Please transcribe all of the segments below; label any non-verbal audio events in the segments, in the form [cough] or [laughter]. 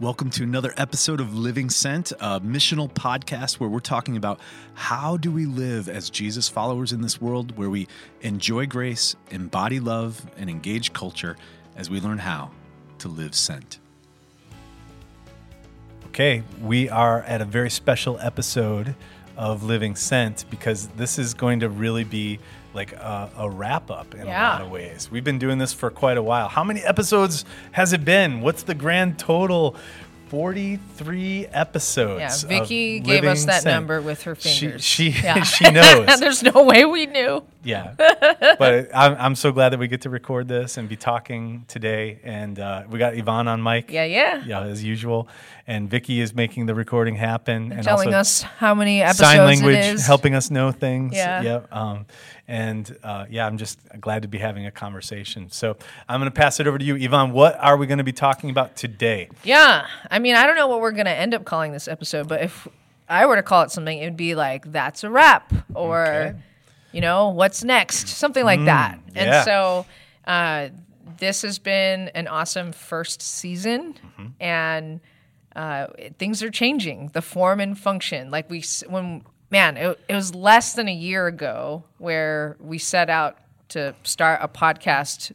Welcome to another episode of Living Sent, a missional podcast where we're talking about how do we live as Jesus followers in this world where we enjoy grace, embody love, and engage culture as we learn how to live sent. Okay, we are at a very special episode of Living Sent because this is going to really be like a, a wrap up in Yeah. a lot of ways. We've been doing this for quite a while. How many episodes has it been? What's the grand total? 43 episodes. Yeah, Vicky gave us that Sent. number with her She- fingers. she- Yeah. [laughs] she knows. [laughs] There's no way we knew. Yeah. [laughs] but I'm, I'm so glad that we get to record this and be talking today. And uh, we got Yvonne on mic. Yeah, yeah. Yeah, as usual. And Vicky is making the recording happen. And Telling us how many episodes sign language, helping us know things. Yeah. Yep. Um, and uh, yeah, I'm just glad to be having a conversation. So I'm going to pass it over to you, Yvonne. What are we going to be talking about today? Yeah. I mean, I don't know what we're going to end up calling this episode, but if I were to call it something, it would be like, that's a wrap or, Okay. You know, what's next? Something like that. yeah. And so uh, this has been an awesome first season and uh, things are changing the form and function. Like we, when, man, it, it was less than a year ago where we set out to start a podcast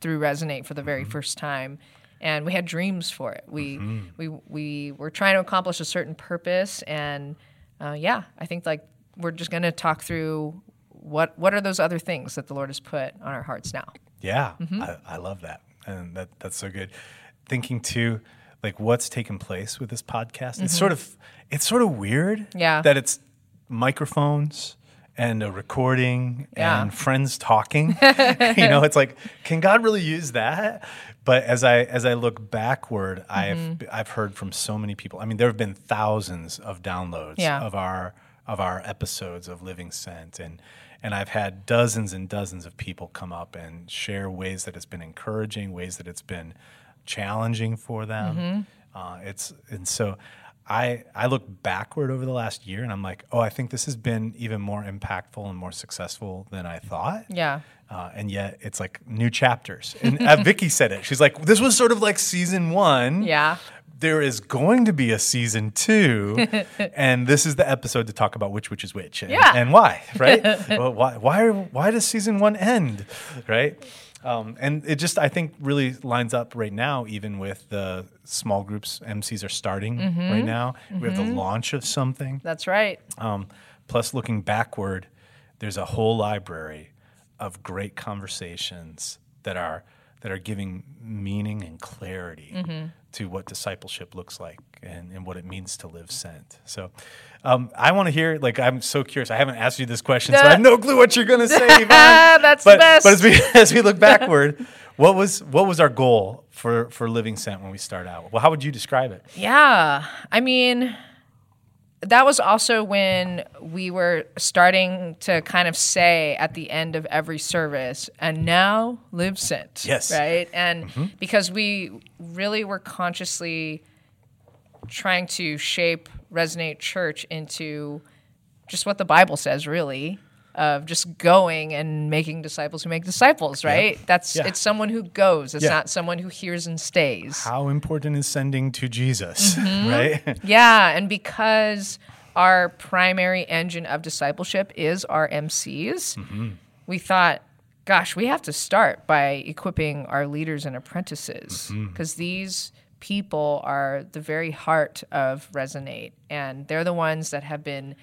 through Resonate for the very first time, and we had dreams for it. We we we were trying to accomplish a certain purpose, and uh, yeah, I think like we're just going to talk through what what are those other things that the Lord has put on our hearts now. Yeah, Mm-hmm. I, I love that, and that that's so good. Thinking too, like what's taken place with this podcast. It's sort of it's sort of weird. Mm-hmm. Yeah. that it's microphones and a recording Yeah. and friends talking. [laughs] [laughs] you know, it's like, can God really use that? But as I as I look backward, Mm-hmm. I've I've heard from so many people. I mean, there have been thousands of downloads Yeah. of our of our episodes of Living Sent and and I've had dozens and dozens of people come up and share ways that it's been encouraging, ways that it's been challenging for them. Mm-hmm. Uh, it's and so I I look backward over the last year and I'm like, oh, I think this has been even more impactful and more successful than I thought. Yeah. Uh, and yet it's like new chapters. And uh, Vicky said it. She's like, this was sort of like season one Yeah. There is going to be a season two, [laughs] and this is the episode to talk about which which is which and, Yeah. and why, [laughs] right? well, why why why does season one end, right? Um, and it just I think really lines up right now, even with the small groups MCs are starting Mm-hmm. right now. We have the launch of something. That's right. Um, plus, looking backward, there's a whole library of great conversations that are that are giving meaning and clarity to what discipleship looks like and, and what it means to live sent. So, um, I want to hear. Like, I'm so curious. I haven't asked you this question, so I have no clue what you're going to say. [laughs] Yvonne. That's the but, best. But as we [laughs] as we look backward, what was what was our goal for for living sent when we start out? Well, how would you describe it? Yeah. I mean, that was also when we were starting to kind of say at the end of every service, and now live sent. Yes. Right. And mm-hmm. because we really were consciously trying to shape Resonate Church into just what the Bible says, really. Of just going and making disciples who make disciples, right? That's Yeah. it's someone who goes. It's Yeah. not someone who hears and stays. How important is sending to Jesus, Mm-hmm. [laughs] right? Yeah, and because our primary engine of discipleship is our MCs, we thought, gosh, we have to start by equipping our leaders and apprentices because these people are the very heart of Resonate, and they're the ones that have been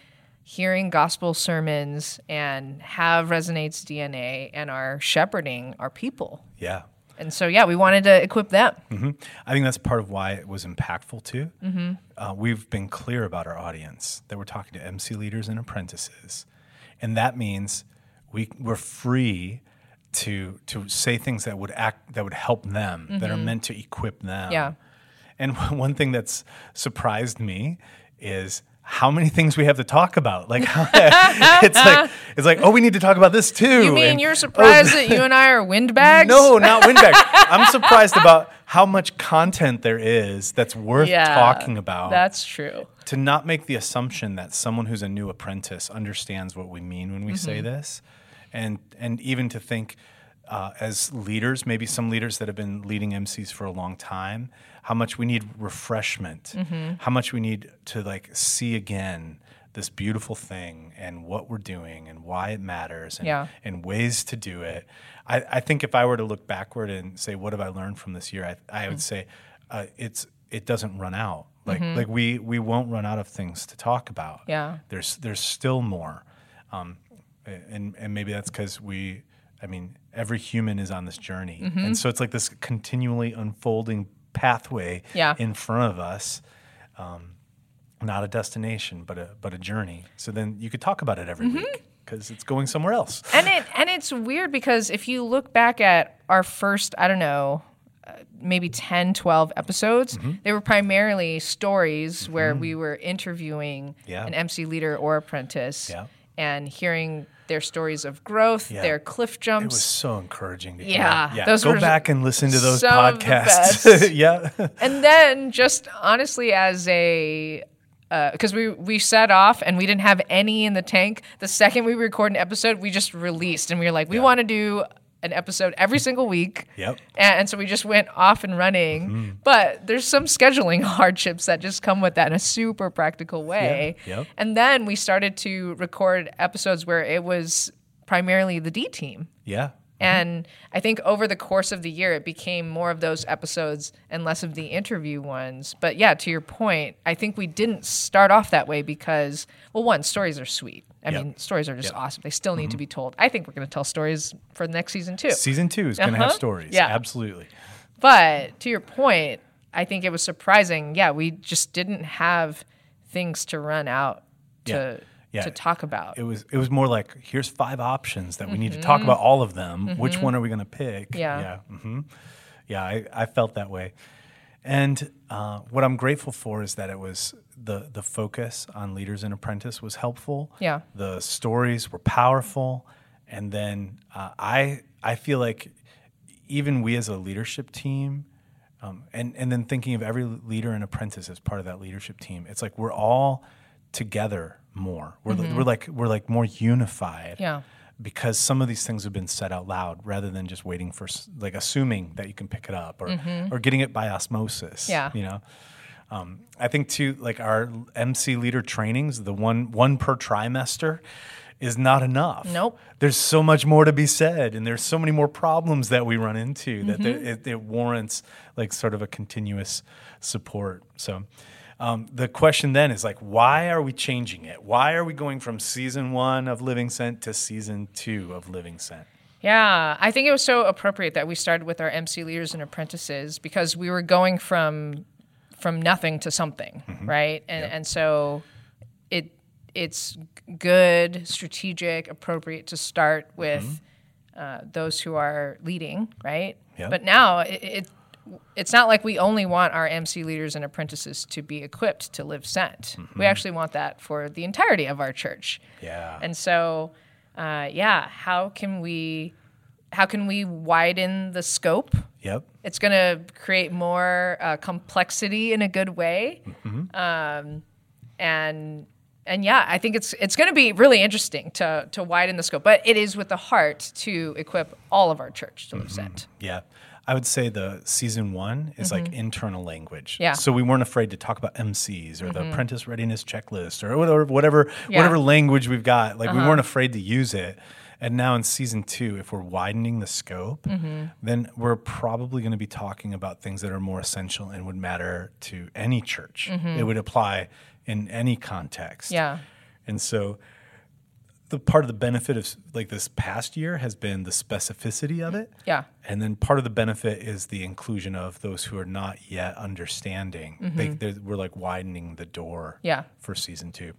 hearing gospel sermons and have Resonate's DNA and are shepherding our people. yeah. And so, yeah, we wanted to equip them. Mm-hmm. I think that's part of why it was impactful too. Mm-hmm. Uh, we've been clear about our audience that we're talking to MC leaders and apprentices, and that means we we're free to to say things that would act that would help them that are mm-hmm. meant to equip them. Yeah. And [laughs] one thing that's surprised me is how many things we have to talk about. Like how, [laughs] it's like [laughs] it's like oh we need to talk about this too. You mean And, you're oh, surprised [laughs] that you and I are windbags? no, not windbags. I'm surprised about how much content there is that's worth Yeah, talking about. That's true. to not make the assumption that someone who's a new apprentice understands what we mean when we say Mm-hmm. this, and and even to think uh, as leaders, maybe some leaders that have been leading MCs for a long time, how much we need refreshment, Mm-hmm. how much we need to like see again this beautiful thing and what we're doing and why it matters and, Yeah. and ways to do it. I, I think if I were to look backward and say, what have I learned from this year? I, I would say uh, it's it doesn't run out. Like like we we won't run out of things to talk about. Yeah. There's there's still more, um, and and maybe that's because we. I mean, every human is on this journey, Mm-hmm. and so it's like this continually unfolding pathway Yeah. in front of us. Um, not a destination, but a but a journey. So then you could talk about it every week because it's going somewhere else. and it and it's weird because if you look back at our first i don't know uh, maybe 10 12 episodes Mm-hmm. they were primarily stories where we were interviewing Yeah. an mc leader or apprentice Yeah. And hearing their stories of growth Yeah. their cliff jumps. It was so encouraging to hear. Yeah, yeah. those Go back and listen to those some of the podcasts. [laughs] yeah, and then just honestly as a uh, because we we set off and we didn't have any in the tank. The second we record an episode, we just released and we were like, we want to do an episode every single week. Yep. And, so we just went off and running. Mm-hmm. But there's some scheduling [laughs] hardships that just come with that in a super practical way. Yeah, yep. And then we started to record episodes where it was primarily the D team. yeah, And I think over the course of the year, it became more of those episodes and less of the interview ones. But yeah, to your point, I think we didn't start off that way because, well, one, stories are sweet. I Yep. mean, stories are just Yep. Mm-hmm. awesome. They still need to be told. I think we're going to tell stories for the next season too. Season two is going to have Uh-huh. stories. Yeah. absolutely. But to your point, I think it was surprising. Yeah, we just didn't have things to run out to Yeah. Yeah. to talk about. It was it was more like here's five options that we need to talk about all of them. Which one are we going to pick? Mm-hmm. Yeah. yeah, hmm yeah. I, I felt that way, and uh, what I'm grateful for is that it was the the focus on leaders and apprentice was helpful. Yeah. the stories were powerful, and then uh, I I feel like even we as a leadership team. Um, and and then thinking of every leader and apprentice as part of that leadership team, it's like we're all together more. We're, li- we're like we're like more unified. Mm-hmm. Yeah. Because some of these things have been said out loud rather than just waiting for like assuming that you can pick it up or or getting it by osmosis. Mm-hmm. Yeah. You know. Um, I think too, like our MC leader trainings, the one one per trimester, is not enough. Nope. There's so much more to be said, and there's so many more problems that we run into that there, Mm-hmm. it, it warrants like sort of a continuous support. So. Um, the question then is like, why are we changing it? Why are we going from season one of Living Sent to season two of Living Sent? Yeah, I think it was so appropriate that we started with our MC leaders and apprentices because we were going from from nothing to something, right? And and so it it's good, strategic, appropriate to start with uh, those who are leading, right? Yeah. But now it, it it's not like we only want our MC leaders and apprentices to be equipped to live sent. We actually want that for the entirety of our church. Yeah. And so, uh, yeah, how can we how can we widen the scope? Yep. It's going to create more uh, complexity in a good way, um, and and yeah, I think it's it's going to be really interesting to to widen the scope. But it is with the heart to equip all of our church to live sent. Yeah. I would say the season one is like internal language. Mm-hmm. Yeah. So we weren't afraid to talk about MCs or the apprentice readiness checklist or whatever whatever Yeah. Uh-huh. whatever language we've got. Like we weren't afraid to use it. And now in season two, if we're widening the scope, Mm-hmm. then we're probably going to be talking about things that are more essential and would matter to any church. It would apply in any context. Mm-hmm. Yeah. And so the part of the benefit of like this past year has been the specificity of it. Yeah. And then part of the benefit is the inclusion of those who are not yet understanding. They, they're- we're like widening the door Mm-hmm. Yeah. for season 2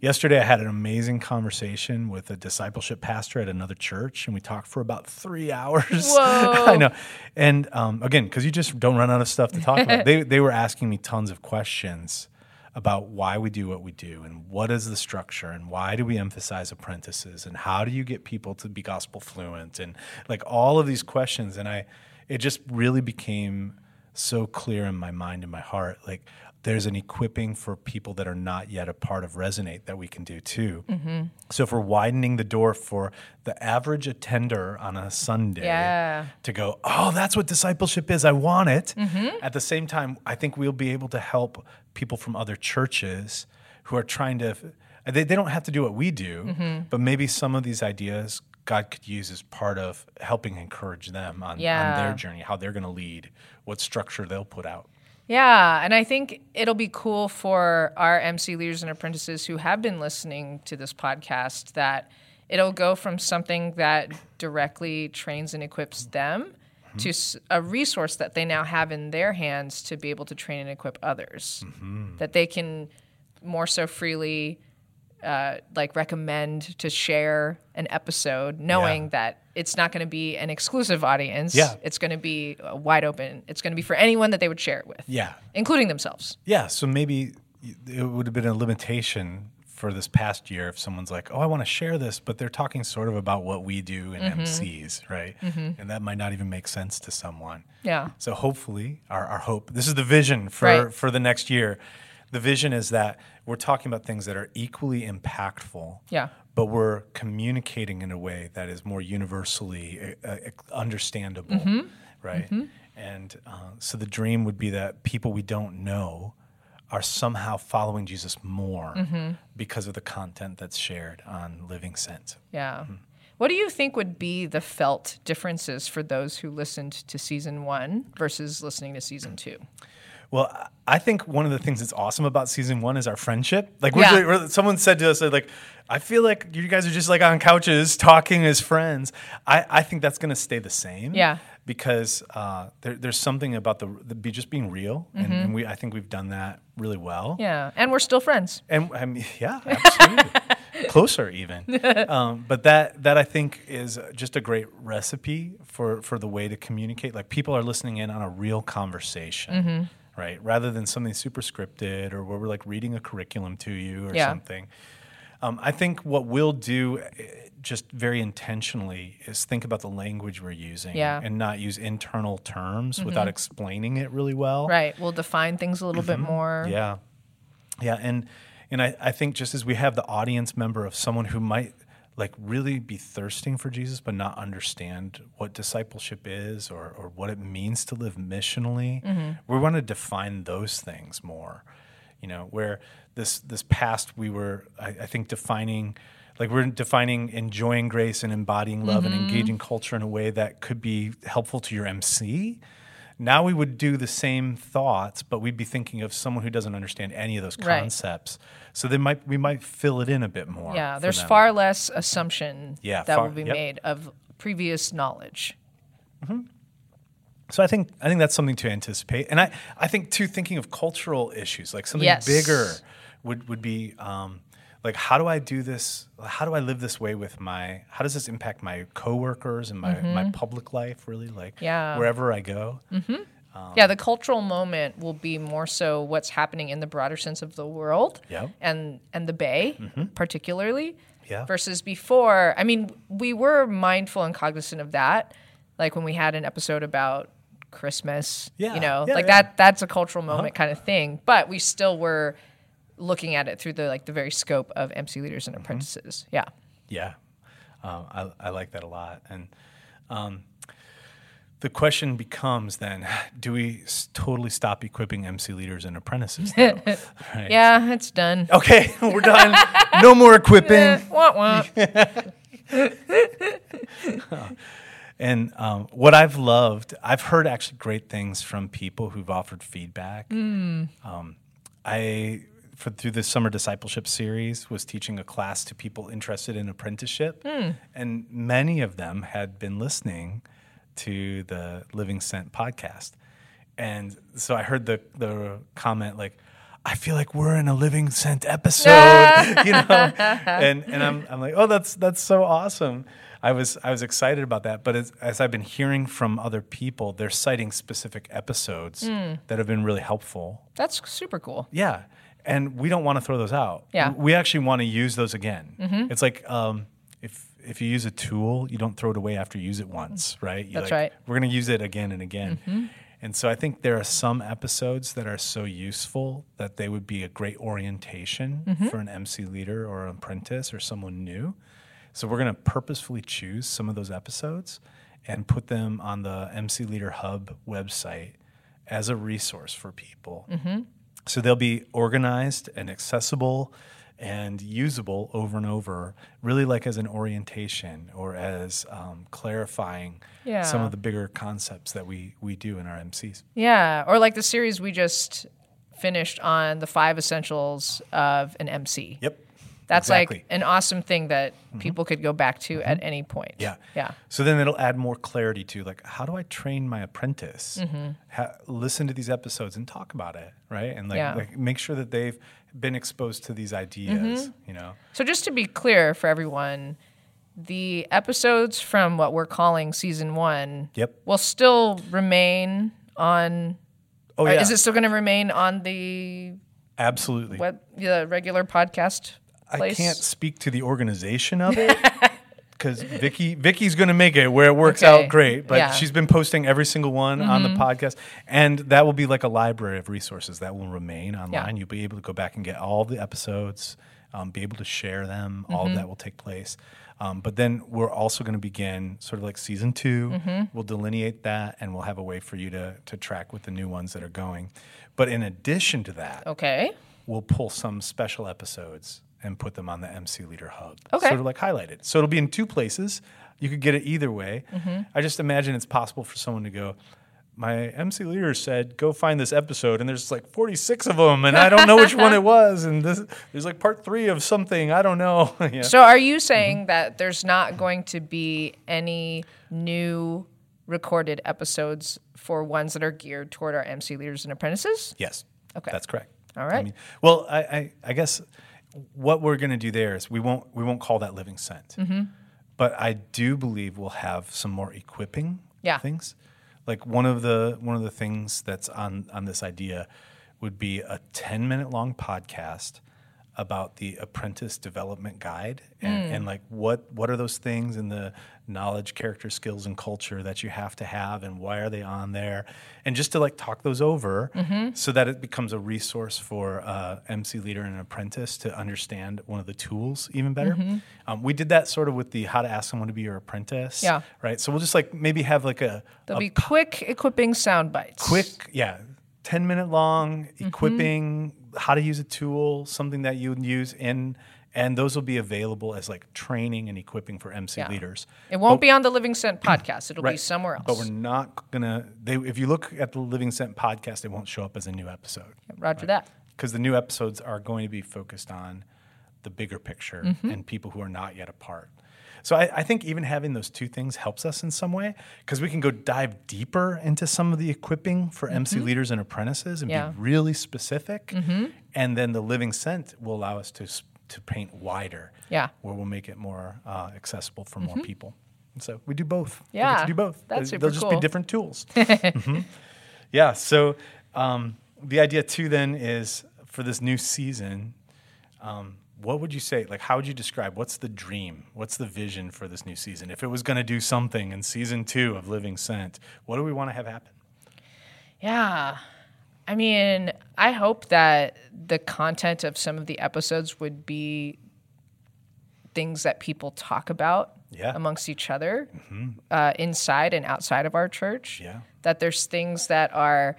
Yesterday, I had an amazing conversation with a discipleship pastor at another church, and we talked for about three [laughs] hours. [laughs] Whoa. I know. And um, again, because you just don't run out of stuff to talk about, [laughs] they, they were asking me tons of questions about why we do what we do and what is the structure and why do we emphasize apprentices and how do you get people to be gospel fluent and like all of these questions and i it just really became so clear in my mind and my heart. Like there's an equipping for people that are not yet a part of Resonate that we can do too. Mm-hmm. So if we're widening the door for the average attender on a Sunday Yeah. to go, oh, that's what discipleship is. I want it. Mm-hmm. At the same time, I think we'll be able to help people from other churches who are trying to, they, they don't have to do what we do, Mm-hmm. but maybe some of these ideas God could use as part of helping encourage them on, on their journey, how they're going to lead, what structure they'll put out. Yeah, and I think it'll be cool for our MC leaders and apprentices who have been listening to this podcast that it'll go from something that directly trains and equips them mm-hmm. to a resource that they now have in their hands to be able to train and equip others. Mm-hmm. That they can more so freely uh, like recommend to share an episode, knowing Yeah. that it's not going to be an exclusive audience. Yeah. It's going to be uh, wide open. It's going to be for anyone that they would share it with Yeah. including themselves. Yeah. So maybe it would have been a limitation for this past year if someone's like, oh, I want to share this, but they're talking sort of about what we do in Mm-hmm. MCs, right? And that might not even make sense to someone. Yeah. So hopefully, our, our hope, this is the vision for, Right. for the next year. The vision is that we're talking about things that are equally impactful. Yeah. But we're communicating in a way that is more universally uh, uh, understandable, Mm-hmm. right? And uh, so the dream would be that people we don't know are somehow following Jesus more Mm-hmm. because of the content that's shared on Living Sent. Yeah. What do you think would be the felt differences for those who listened to season one versus listening to season two? Well, I- think one of the things that's awesome about season one is our friendship. Like, we're, Yeah. we're- someone said to us, like, I feel like you guys are just like on couches talking as friends. I, I think that's going to stay the same. Yeah. Because uh, there, there's something about the, the be just being real, and, and we I think we've done that really well. Mm-hmm. Yeah. And we're still friends. And I mean, [laughs] yeah, absolutely. [laughs] Closer even. [laughs] Um, but that that I think is just a great recipe for for the way to communicate. Like people are listening in on a real conversation. Mm-hmm. Right, rather than something super scripted or where we're like reading a curriculum to you or Yeah. something. Um, I think what we'll do, eh, just very intentionally, is think about the language we're using Yeah. Mm-hmm. and not use internal terms without explaining it really well. Right. We'll define things a little bit more. Mm-hmm. Yeah, yeah, and and I, I think just as we have the audience member of someone who might like really be thirsting for Jesus but not understand what discipleship is or or what it means to live missionally, mm-hmm. we want to define those things more. You know, where this this past we were, I, I think defining. Like we're defining enjoying grace and embodying love and mm-hmm. engaging culture in a way that could be helpful to your MC. Now we would do the same thoughts, but we'd be thinking of someone who doesn't understand any of those Right. concepts. So they might we might fill it in a bit more. Yeah. for There's them. far less assumption Yeah, that far- will be yep. made of previous knowledge. So I think I think that's something to anticipate, and I I think too thinking of cultural issues like something Yes. bigger would would be um, like how do I do this? How do I live this way with my? How does this impact my coworkers and my my public life? Really, like Mm-hmm. Yeah. wherever I go. yeah, the cultural moment will be more so what's happening in the broader sense of the world Yep. and and the Bay particularly. Yeah. Versus before, I mean, we were mindful and cognizant of that, like when we had an episode about Christmas. Yeah, You know, yeah, like yeah. Uh-huh. that. That's a cultural moment kind of thing. But we still were looking at it through the like the very scope of MC leaders Mm-hmm. and apprentices. Yeah. Yeah, um, I, I like that a lot. And um, the question becomes then: Do we s- totally stop equipping MC leaders and apprentices? [laughs] Right? Yeah, it's done. Okay, [laughs] we're done. [laughs] no more equipping. Wah, wah. And um, what I've loved, I've heard actually great things from people who've offered feedback. Um, I, for, through the summer discipleship series, was teaching a class to people interested in apprenticeship, hmm. and many of them had been listening to the Living Sent podcast. And so I heard the the comment like, "I feel like we're in a Living Sent episode," [laughs] [laughs] you know, and and I'm I'm like, "Oh, that's that's so awesome." I was I was excited about that, but as, as I've been hearing from other people, they're citing specific episodes hmm. that have been really helpful. That's super cool. Yeah, and we don't want to throw those out. Yeah. Mm-hmm. we actually want to use those again. It's like um, if if you use a tool, you don't throw it away after you use it once, right? You That's right. We're going to use it again and again. And so I think there are some episodes that are so useful that they would be a great orientation for an MC leader or an apprentice or someone new. So we're going to purposefully choose some of those episodes and put them on the MC Leader Hub website as a resource for people. So they'll be organized and accessible and usable over and over, really like as an orientation or as um, clarifying some of the bigger concepts that we, we do in our MCs. Yeah, or like the series we just finished on the five essentials of an MC. Yep. That's exactly. like an awesome thing that people could go back to at any point. Yeah. Yeah. So then it'll add more clarity to like, how do I train my apprentice? Mm-hmm. Ha- listen to these episodes and talk about it, right? And like, Yeah. like make sure that they've been exposed to these ideas, Mm-hmm. you know? So just to be clear for everyone, the episodes from what we're calling season one Yep. will still remain on. Oh, uh, yeah. Is it still going to remain on the Absolutely. web, the regular podcast place? I can't speak to the organization of it [laughs] because Vicky Vicky's going to make it where it works Okay. out great. But Yeah. Mm-hmm. she's been posting every single one on the podcast, and that will be like a library of resources that will remain online. You'll be able to go back and get all the episodes, um, be able to share them. All Mm-hmm. of that will take place. Um, but then we're also going to begin sort of like season 2 Mm-hmm. We'll delineate that, and we'll have a way for you to to track with the new ones that are going. But in addition to that, Okay. we'll pull some special episodes and put them on the MC Leader Hub. Okay. Sort of like highlighted. So it'll be in two places. You could get it either way. Mm-hmm. I just imagine it's possible for someone to go, my MC leader said, go find this episode, and there's like 46 of them, and I don't know which one it [laughs] was. And this, there's like part three of something. I don't know. [laughs] yeah. So are Mm-hmm. you saying that there's not going to be any new recorded episodes for ones that are geared toward our MC leaders and apprentices? Yes. Okay. That's correct. All right. I mean, well, I, I, I guess what we're going to do there is we won't we won't call that living sent, Mm-hmm. but I do believe we'll have some more equipping Yeah. things. Like one of the one of the things that's on on this idea would be a ten minute long podcast about the apprentice development guide and, Mm. and like what what are those things in the knowledge character skills and culture that you have to have and why are they on there and just to like talk those over Mm-hmm. so that it becomes a resource for uh, mc leader and an apprentice to understand one of the tools even better um, we did that sort of with the how to ask someone to be your apprentice Yeah. right so we'll just like maybe have like a, There'll a be quick equipping sound bites. quick yeah 10 minute long Mm-hmm. equipping how to use a tool something that you would use in and those will be available as like training and equipping for mc Yeah. leaders It won't be on the Living Sent podcast. It'll be somewhere else. but we're not gonna they if you look at the living sent podcast it won't show up as a new episode Roger that. because the new episodes are going to be focused on the bigger picture Mm-hmm. and people who are not yet a part. So I, I think even having those two things helps us in some way because we can go dive deeper into some of the equipping for MC leaders and apprentices and Mm-hmm. Yeah. be really specific. And then the living sent will allow us to to paint wider. Yeah. Mm-hmm. where we'll make it more uh, accessible for more people. And so we do both. We Yeah, to do both. that's They- super They'll just cool. be different tools. [laughs] Mhm. Yeah. So um, the idea too then is for this new season, um, what would you say? Like, how would you describe? What's the dream? What's the vision for this new season? If it was going to do something in season two of Living Sent, what do we want to have happen? Yeah. I mean, I hope that the content of some of the episodes would be things that people talk about Yeah. amongst each other uh, inside and outside of our church. Yeah. That there's things that are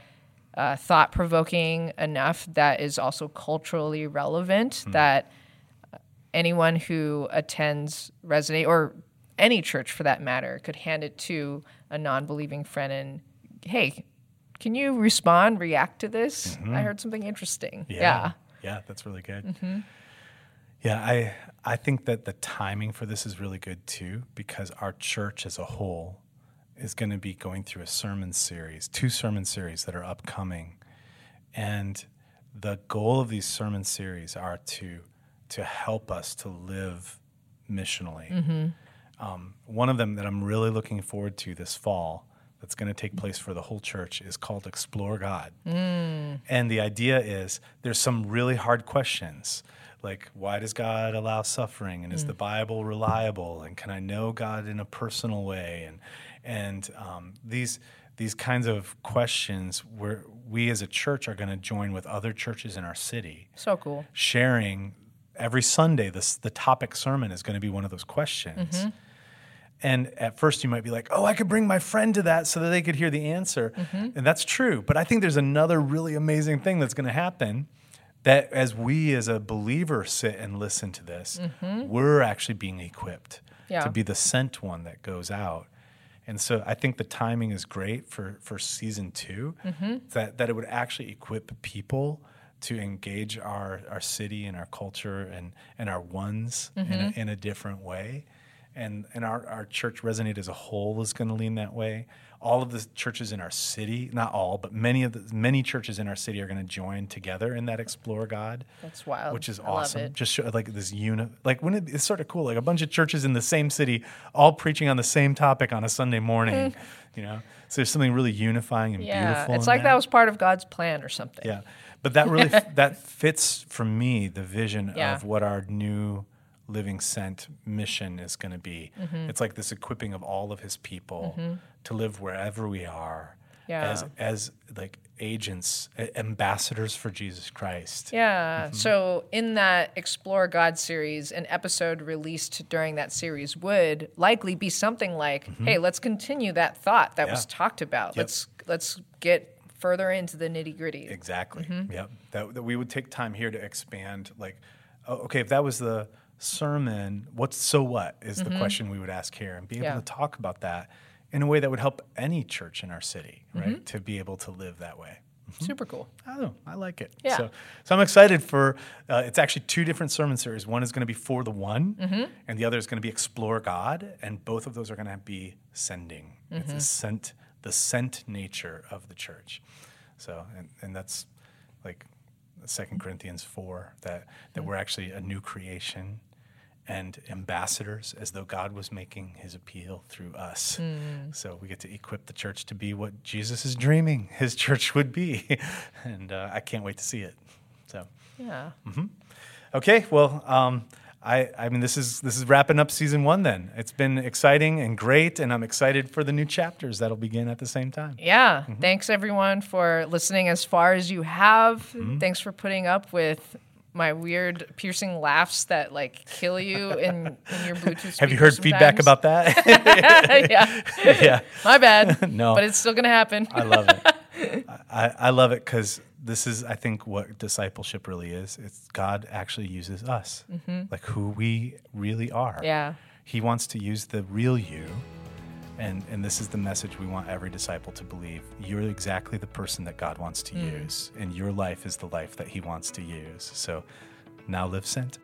uh, thought provoking enough that is also culturally relevant that anyone who attends Resonate or any church for that matter could hand it to a non believing friend and, hey, can you respond, react to this? I mm-hmm. heard something interesting. Yeah. Yeah, that's really good. Mm-hmm. Yeah, I I think that the timing for this is really good too because our church as a whole is going to be going through a sermon series, two sermon series that are upcoming. And the goal of these sermon series are to to help us to live missionally. Um, one of them that I'm really looking forward to this fall that's going to take place for the whole church is called Explore God. And the idea is there's some really hard questions like why does God allow suffering and is the Bible reliable and can I know God in a personal way and And um, these these kinds of questions, where we as a church are going to join with other churches in our city, So cool. sharing every Sunday. This the topic sermon is going to be one of those questions. Mm-hmm. And at first, you might be like, "Oh, I could bring my friend to that so that they could hear the answer," Mm-hmm. and that's true. But I think there's another really amazing thing that's going to happen. That as we as a believer sit and listen to this, we're actually being equipped Mm-hmm. Yeah. to be the sent one that goes out. And so I think the timing is great for, for season 2 Mm-hmm. that, that it would actually equip people to engage our, our city and our culture and, and our ones in, Mm-hmm. a, in a different way. And, and our, our church Resonate as a whole is going to lean that way. All of the churches in our city, not all, but many of the many churches in our city are going to join together in that explore God. That's wild. Which is I awesome. Just show, like this unit, like when it, it's sort of cool, like a bunch of churches in the same city, all preaching on the same topic on a Sunday morning. [laughs] you know, so there's something really unifying and. Yeah, beautiful. it's in like that was part of God's plan or something. yeah, but that really [laughs] that fits for me the vision Yeah. of what our new living sent mission is going to be. Mm-hmm. It's like this equipping of all of His people to live wherever we are. Yeah. As, as like agents, ambassadors for Jesus Christ. Yeah. Mm-hmm. So in that Explore God series, an episode released during that series would likely be something like, "Hey, let's continue that thought that was Mm-hmm. Talked about. Let's let's get further into the nitty gritty." Exactly. Mm-hmm. Yep. That, that we would take time here to expand. Like, okay, if that was the sermon, what's so what is the question we would ask here, and be able Mm-hmm. Yeah. to talk about that in a way that would help any church in our city, right, Mm-hmm. to be able to live that way. Super cool. I know. I like it. Yeah. So, so I'm excited for. Uh, it's actually two different sermon series. One is going to be for the one, Mm-hmm. and the other is going to be explore God. And both of those are going to be sending. It's Mm-hmm. a sent, the sent nature of the church. So, and, and that's like Second Corinthians four that that we're actually a new creation and ambassadors as though God was making his appeal through us. So we get to equip the church to be what Jesus is dreaming his church would be. [laughs] and uh, I can't wait to see it. So, Yeah. Mm-hmm. okay, well, um, I, I mean, this is this is wrapping up season one. Then it's been exciting and great, and I'm excited for the new chapters that'll begin at the same time. Yeah. Mm-hmm. Thanks everyone for listening as far as you have. Mm-hmm. Thanks for putting up with my weird piercing laughs that like kill you in, in your Bluetooth. [laughs] Have you heard feedback about that? [laughs] yeah. [laughs] yeah, My bad. No. But it's still gonna happen. I love it. I, I love it because this is, I think, what discipleship really is. It's God actually uses us, mm-hmm. like who we really are. Yeah. He wants to use the real you. And, and this is the message we want every disciple to believe. You're exactly the person that God wants to mm. use, and your life is the life that He wants to use. So now live sent.